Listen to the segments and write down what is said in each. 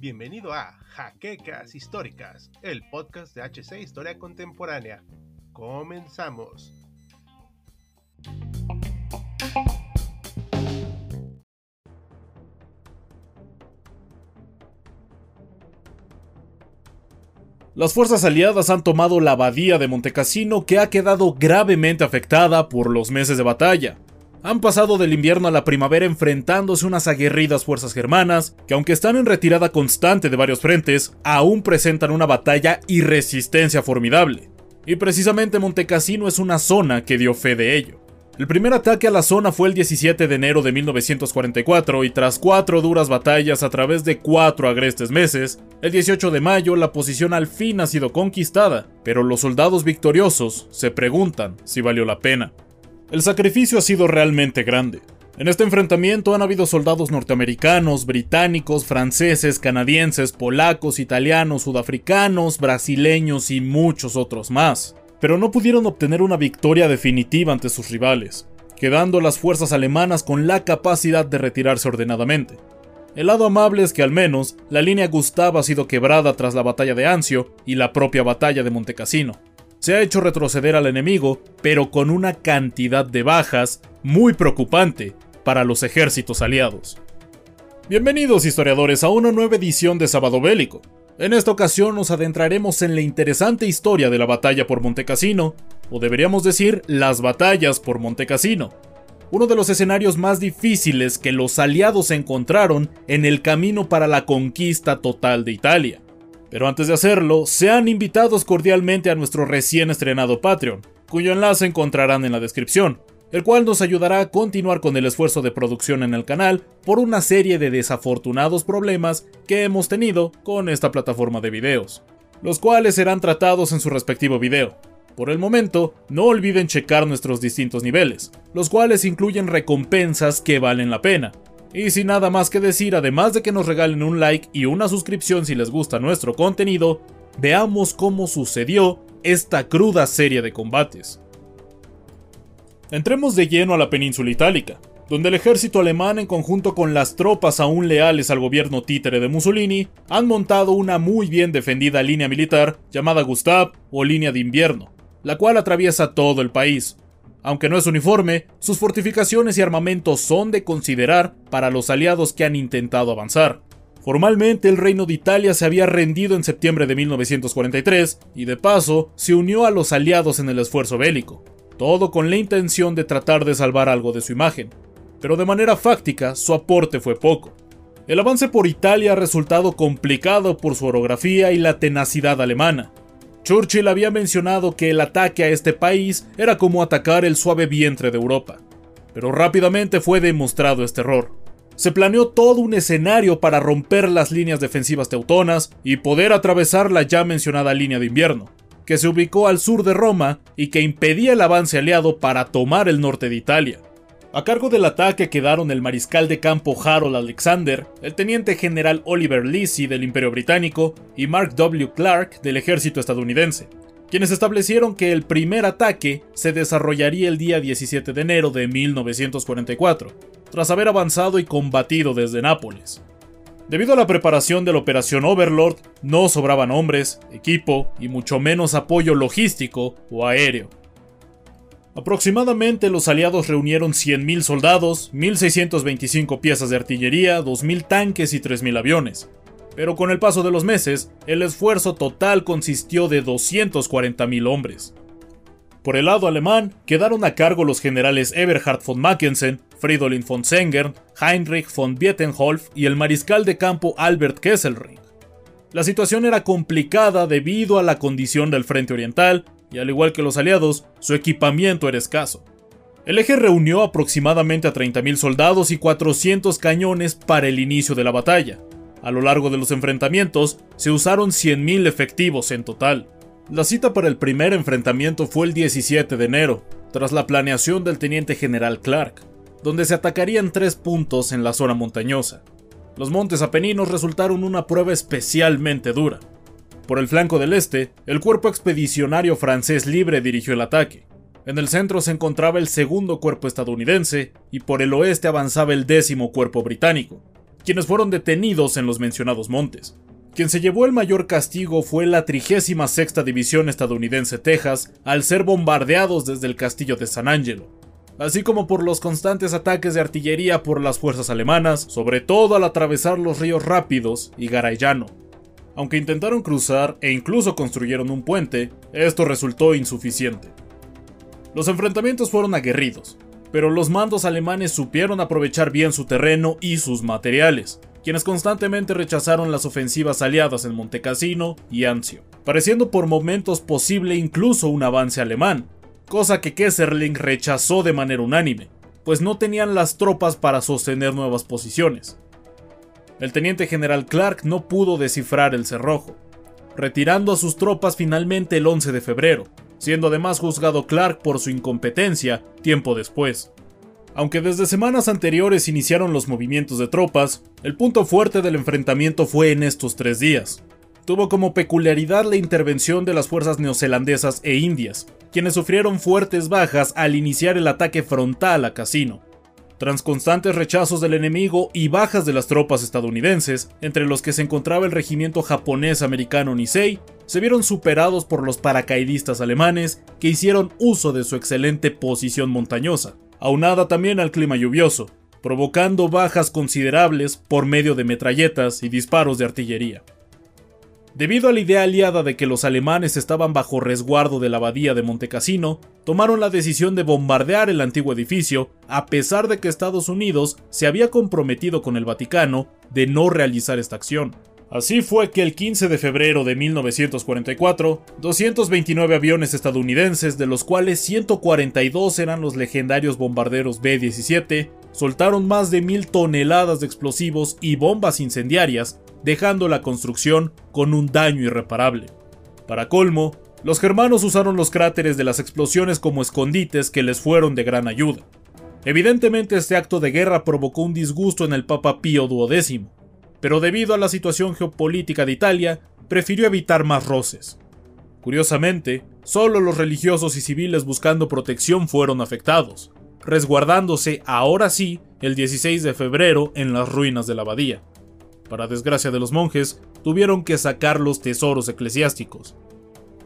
Bienvenido a Jaquecas Históricas, el podcast de HC Historia Contemporánea. Comenzamos. Las fuerzas aliadas han tomado la abadía de Montecassino que ha quedado gravemente afectada por los meses de batalla. Han pasado del invierno a la primavera enfrentándose unas aguerridas fuerzas germanas que aunque están en retirada constante de varios frentes, aún presentan una batalla y resistencia formidable. Y precisamente Montecassino es una zona que dio fe de ello. El primer ataque a la zona fue el 17 de enero de 1944 y tras cuatro duras batallas a través de cuatro agrestes meses, el 18 de mayo la posición al fin ha sido conquistada, pero los soldados victoriosos se preguntan si valió la pena. El sacrificio ha sido realmente grande. En este enfrentamiento han habido soldados norteamericanos, británicos, franceses, canadienses, polacos, italianos, sudafricanos, brasileños y muchos otros más pero no pudieron obtener una victoria definitiva ante sus rivales, quedando las fuerzas alemanas con la capacidad de retirarse ordenadamente. El lado amable es que al menos la línea Gustav ha sido quebrada tras la batalla de Anzio y la propia batalla de Montecassino. Se ha hecho retroceder al enemigo, pero con una cantidad de bajas muy preocupante para los ejércitos aliados. Bienvenidos historiadores a una nueva edición de Sábado Bélico, en esta ocasión nos adentraremos en la interesante historia de la batalla por Montecassino, o deberíamos decir las batallas por Montecassino, uno de los escenarios más difíciles que los aliados encontraron en el camino para la conquista total de Italia. Pero antes de hacerlo, sean invitados cordialmente a nuestro recién estrenado Patreon, cuyo enlace encontrarán en la descripción, el cual nos ayudará a continuar con el esfuerzo de producción en el canal por una serie de desafortunados problemas que hemos tenido con esta plataforma de videos, los cuales serán tratados en su respectivo video. Por el momento, no olviden checar nuestros distintos niveles, los cuales incluyen recompensas que valen la pena. Y sin nada más que decir, además de que nos regalen un like y una suscripción si les gusta nuestro contenido, veamos cómo sucedió esta cruda serie de combates. Entremos de lleno a la península itálica, donde el ejército alemán en conjunto con las tropas aún leales al gobierno títere de Mussolini han montado una muy bien defendida línea militar llamada Gustav o línea de invierno, la cual atraviesa todo el país. Aunque no es uniforme, sus fortificaciones y armamentos son de considerar para los aliados que han intentado avanzar. Formalmente el reino de Italia se había rendido en septiembre de 1943 y de paso se unió a los aliados en el esfuerzo bélico todo con la intención de tratar de salvar algo de su imagen, pero de manera fáctica su aporte fue poco. El avance por Italia ha resultado complicado por su orografía y la tenacidad alemana. Churchill había mencionado que el ataque a este país era como atacar el suave vientre de Europa, pero rápidamente fue demostrado este error. Se planeó todo un escenario para romper las líneas defensivas teutonas y poder atravesar la ya mencionada línea de invierno que se ubicó al sur de Roma y que impedía el avance aliado para tomar el norte de Italia. A cargo del ataque quedaron el mariscal de campo Harold Alexander, el teniente general Oliver Lisi del Imperio Británico y Mark W. Clark del ejército estadounidense, quienes establecieron que el primer ataque se desarrollaría el día 17 de enero de 1944, tras haber avanzado y combatido desde Nápoles. Debido a la preparación de la Operación Overlord, no sobraban hombres, equipo y mucho menos apoyo logístico o aéreo. Aproximadamente los aliados reunieron 100.000 soldados, 1.625 piezas de artillería, 2.000 tanques y 3.000 aviones. Pero con el paso de los meses, el esfuerzo total consistió de 240.000 hombres. Por el lado alemán, quedaron a cargo los generales Eberhard von Mackensen, Fridolin von Sengern, Heinrich von Bietenholf y el mariscal de campo Albert Kesselring. La situación era complicada debido a la condición del frente oriental, y al igual que los aliados, su equipamiento era escaso. El eje reunió aproximadamente a 30.000 soldados y 400 cañones para el inicio de la batalla. A lo largo de los enfrentamientos, se usaron 100.000 efectivos en total. La cita para el primer enfrentamiento fue el 17 de enero, tras la planeación del teniente general Clark donde se atacarían tres puntos en la zona montañosa. Los montes Apeninos resultaron una prueba especialmente dura. Por el flanco del este, el cuerpo expedicionario francés libre dirigió el ataque. En el centro se encontraba el segundo cuerpo estadounidense y por el oeste avanzaba el décimo cuerpo británico, quienes fueron detenidos en los mencionados montes. Quien se llevó el mayor castigo fue la 36 División estadounidense Texas al ser bombardeados desde el castillo de San Angelo, así como por los constantes ataques de artillería por las fuerzas alemanas, sobre todo al atravesar los ríos Rápidos y Garayano. Aunque intentaron cruzar e incluso construyeron un puente, esto resultó insuficiente. Los enfrentamientos fueron aguerridos, pero los mandos alemanes supieron aprovechar bien su terreno y sus materiales, quienes constantemente rechazaron las ofensivas aliadas en Montecassino y Anzio, pareciendo por momentos posible incluso un avance alemán, cosa que Kesserling rechazó de manera unánime, pues no tenían las tropas para sostener nuevas posiciones. El teniente general Clark no pudo descifrar el cerrojo, retirando a sus tropas finalmente el 11 de febrero, siendo además juzgado Clark por su incompetencia tiempo después. Aunque desde semanas anteriores iniciaron los movimientos de tropas, el punto fuerte del enfrentamiento fue en estos tres días. Tuvo como peculiaridad la intervención de las fuerzas neozelandesas e indias, quienes sufrieron fuertes bajas al iniciar el ataque frontal a Casino. Tras constantes rechazos del enemigo y bajas de las tropas estadounidenses, entre los que se encontraba el regimiento japonés americano Nisei, se vieron superados por los paracaidistas alemanes que hicieron uso de su excelente posición montañosa, aunada también al clima lluvioso, provocando bajas considerables por medio de metralletas y disparos de artillería. Debido a la idea aliada de que los alemanes estaban bajo resguardo de la abadía de Montecassino, tomaron la decisión de bombardear el antiguo edificio, a pesar de que Estados Unidos se había comprometido con el Vaticano de no realizar esta acción. Así fue que el 15 de febrero de 1944, 229 aviones estadounidenses, de los cuales 142 eran los legendarios bombarderos B-17, soltaron más de mil toneladas de explosivos y bombas incendiarias, dejando la construcción con un daño irreparable. Para colmo, los germanos usaron los cráteres de las explosiones como escondites que les fueron de gran ayuda. Evidentemente este acto de guerra provocó un disgusto en el Papa Pío XII, pero debido a la situación geopolítica de Italia, prefirió evitar más roces. Curiosamente, solo los religiosos y civiles buscando protección fueron afectados, resguardándose ahora sí el 16 de febrero en las ruinas de la abadía. Para desgracia de los monjes, tuvieron que sacar los tesoros eclesiásticos.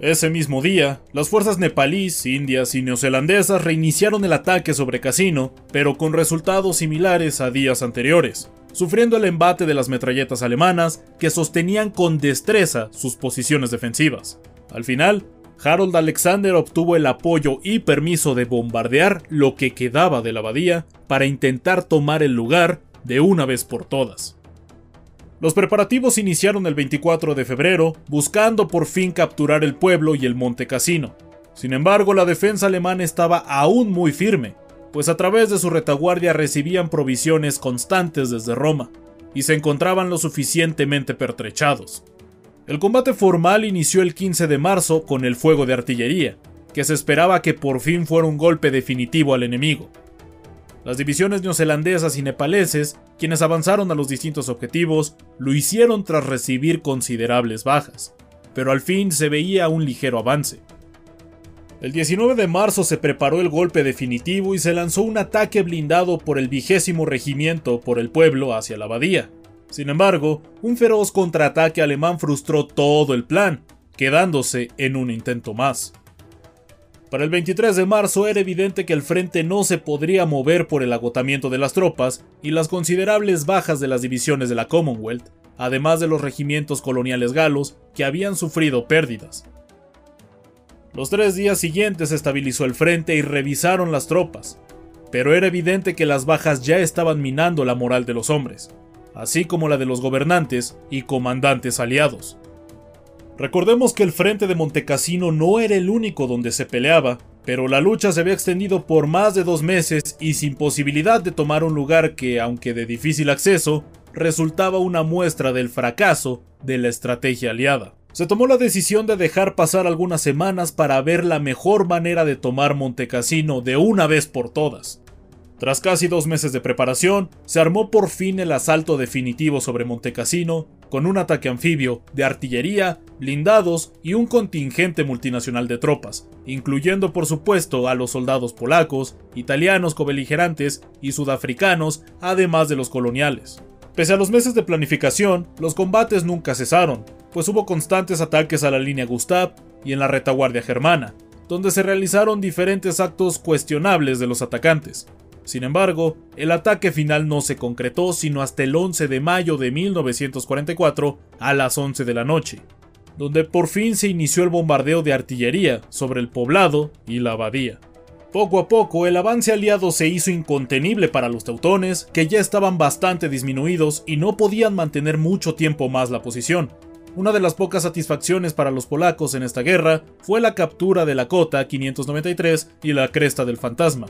Ese mismo día, las fuerzas nepalíes, indias y neozelandesas reiniciaron el ataque sobre Casino, pero con resultados similares a días anteriores sufriendo el embate de las metralletas alemanas que sostenían con destreza sus posiciones defensivas. Al final, Harold Alexander obtuvo el apoyo y permiso de bombardear lo que quedaba de la abadía para intentar tomar el lugar de una vez por todas. Los preparativos iniciaron el 24 de febrero, buscando por fin capturar el pueblo y el Monte Cassino. Sin embargo, la defensa alemana estaba aún muy firme, pues a través de su retaguardia recibían provisiones constantes desde Roma, y se encontraban lo suficientemente pertrechados. El combate formal inició el 15 de marzo con el fuego de artillería, que se esperaba que por fin fuera un golpe definitivo al enemigo. Las divisiones neozelandesas y nepaleses, quienes avanzaron a los distintos objetivos, lo hicieron tras recibir considerables bajas, pero al fin se veía un ligero avance. El 19 de marzo se preparó el golpe definitivo y se lanzó un ataque blindado por el vigésimo regimiento por el pueblo hacia la abadía. Sin embargo, un feroz contraataque alemán frustró todo el plan, quedándose en un intento más. Para el 23 de marzo era evidente que el frente no se podría mover por el agotamiento de las tropas y las considerables bajas de las divisiones de la Commonwealth, además de los regimientos coloniales galos que habían sufrido pérdidas. Los tres días siguientes estabilizó el frente y revisaron las tropas, pero era evidente que las bajas ya estaban minando la moral de los hombres, así como la de los gobernantes y comandantes aliados. Recordemos que el frente de Montecassino no era el único donde se peleaba, pero la lucha se había extendido por más de dos meses y sin posibilidad de tomar un lugar que, aunque de difícil acceso, resultaba una muestra del fracaso de la estrategia aliada se tomó la decisión de dejar pasar algunas semanas para ver la mejor manera de tomar Montecassino de una vez por todas. Tras casi dos meses de preparación, se armó por fin el asalto definitivo sobre Montecassino, con un ataque anfibio, de artillería, blindados y un contingente multinacional de tropas, incluyendo por supuesto a los soldados polacos, italianos cobeligerantes y sudafricanos, además de los coloniales. Pese a los meses de planificación, los combates nunca cesaron, pues hubo constantes ataques a la línea Gustav y en la retaguardia germana, donde se realizaron diferentes actos cuestionables de los atacantes, sin embargo, el ataque final no se concretó sino hasta el 11 de mayo de 1944 a las 11 de la noche, donde por fin se inició el bombardeo de artillería sobre el poblado y la abadía. Poco a poco, el avance aliado se hizo incontenible para los teutones, que ya estaban bastante disminuidos y no podían mantener mucho tiempo más la posición. Una de las pocas satisfacciones para los polacos en esta guerra fue la captura de la Cota 593 y la Cresta del Fantasma,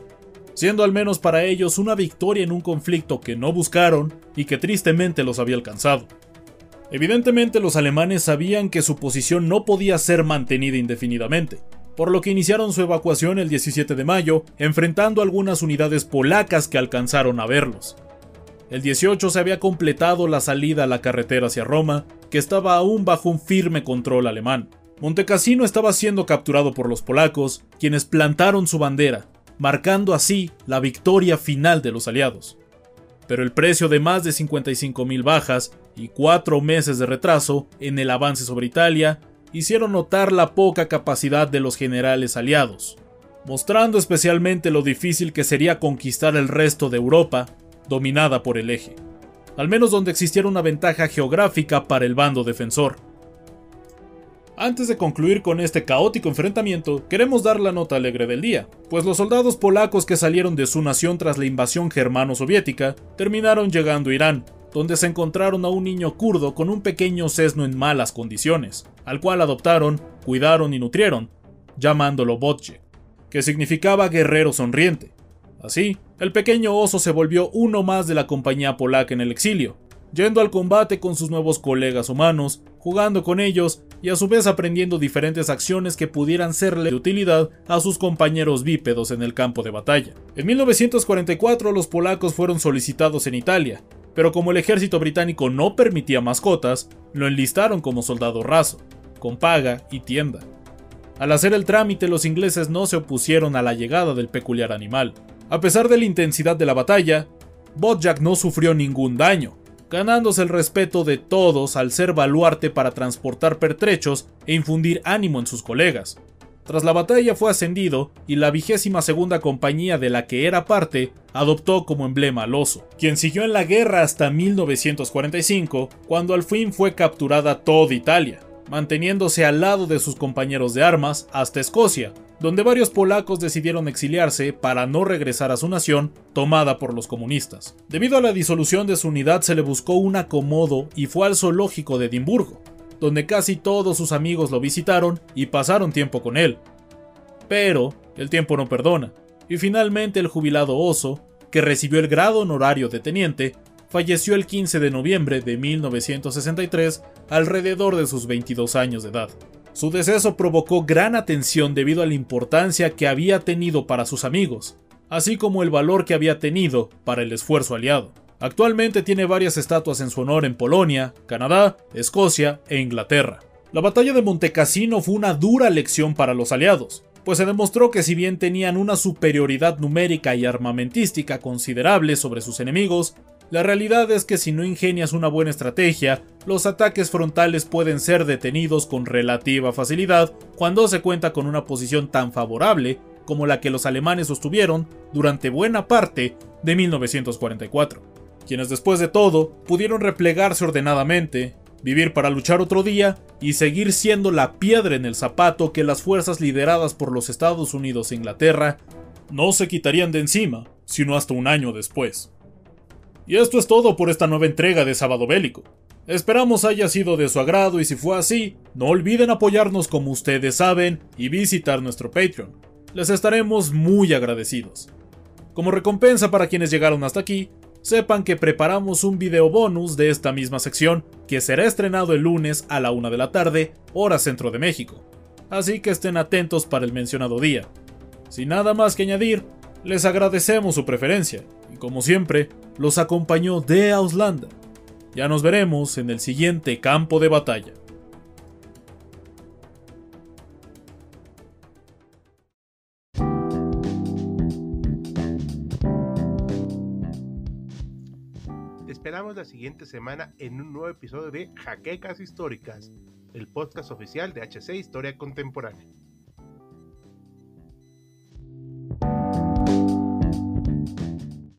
siendo al menos para ellos una victoria en un conflicto que no buscaron y que tristemente los había alcanzado. Evidentemente los alemanes sabían que su posición no podía ser mantenida indefinidamente, por lo que iniciaron su evacuación el 17 de mayo, enfrentando algunas unidades polacas que alcanzaron a verlos. El 18 se había completado la salida a la carretera hacia Roma, que estaba aún bajo un firme control alemán. Montecassino estaba siendo capturado por los polacos, quienes plantaron su bandera, marcando así la victoria final de los aliados. Pero el precio de más de 55.000 bajas y cuatro meses de retraso en el avance sobre Italia hicieron notar la poca capacidad de los generales aliados, mostrando especialmente lo difícil que sería conquistar el resto de Europa, dominada por el eje, al menos donde existiera una ventaja geográfica para el bando defensor. Antes de concluir con este caótico enfrentamiento, queremos dar la nota alegre del día, pues los soldados polacos que salieron de su nación tras la invasión germano-soviética terminaron llegando a Irán, donde se encontraron a un niño kurdo con un pequeño sesno en malas condiciones, al cual adoptaron, cuidaron y nutrieron, llamándolo Botche, que significaba guerrero sonriente. Así, el pequeño oso se volvió uno más de la compañía polaca en el exilio, yendo al combate con sus nuevos colegas humanos, jugando con ellos y a su vez aprendiendo diferentes acciones que pudieran serle de utilidad a sus compañeros bípedos en el campo de batalla. En 1944 los polacos fueron solicitados en Italia, pero como el ejército británico no permitía mascotas, lo enlistaron como soldado raso, con paga y tienda. Al hacer el trámite los ingleses no se opusieron a la llegada del peculiar animal. A pesar de la intensidad de la batalla, Bodjak no sufrió ningún daño, ganándose el respeto de todos al ser baluarte para transportar pertrechos e infundir ánimo en sus colegas. Tras la batalla fue ascendido y la vigésima segunda compañía de la que era parte adoptó como emblema al oso, quien siguió en la guerra hasta 1945, cuando al fin fue capturada toda Italia, manteniéndose al lado de sus compañeros de armas hasta Escocia, donde varios polacos decidieron exiliarse para no regresar a su nación tomada por los comunistas. Debido a la disolución de su unidad se le buscó un acomodo y fue al zoológico de Edimburgo, donde casi todos sus amigos lo visitaron y pasaron tiempo con él. Pero el tiempo no perdona, y finalmente el jubilado oso, que recibió el grado honorario de teniente, falleció el 15 de noviembre de 1963 alrededor de sus 22 años de edad. Su deceso provocó gran atención debido a la importancia que había tenido para sus amigos, así como el valor que había tenido para el esfuerzo aliado. Actualmente tiene varias estatuas en su honor en Polonia, Canadá, Escocia e Inglaterra. La batalla de Montecassino fue una dura lección para los aliados, pues se demostró que si bien tenían una superioridad numérica y armamentística considerable sobre sus enemigos, la realidad es que si no ingenias una buena estrategia, los ataques frontales pueden ser detenidos con relativa facilidad cuando se cuenta con una posición tan favorable como la que los alemanes sostuvieron durante buena parte de 1944, quienes después de todo pudieron replegarse ordenadamente, vivir para luchar otro día y seguir siendo la piedra en el zapato que las fuerzas lideradas por los Estados Unidos e Inglaterra no se quitarían de encima, sino hasta un año después. Y esto es todo por esta nueva entrega de Sábado Bélico. Esperamos haya sido de su agrado y si fue así, no olviden apoyarnos como ustedes saben y visitar nuestro Patreon. Les estaremos muy agradecidos. Como recompensa para quienes llegaron hasta aquí, sepan que preparamos un video bonus de esta misma sección que será estrenado el lunes a la una de la tarde, hora centro de México. Así que estén atentos para el mencionado día. Sin nada más que añadir, Les agradecemos su preferencia y como siempre, los acompañó de Auslanda. Ya nos veremos en el siguiente campo de batalla. Esperamos la siguiente semana en un nuevo episodio de Jaquecas Históricas, el podcast oficial de HC Historia Contemporánea.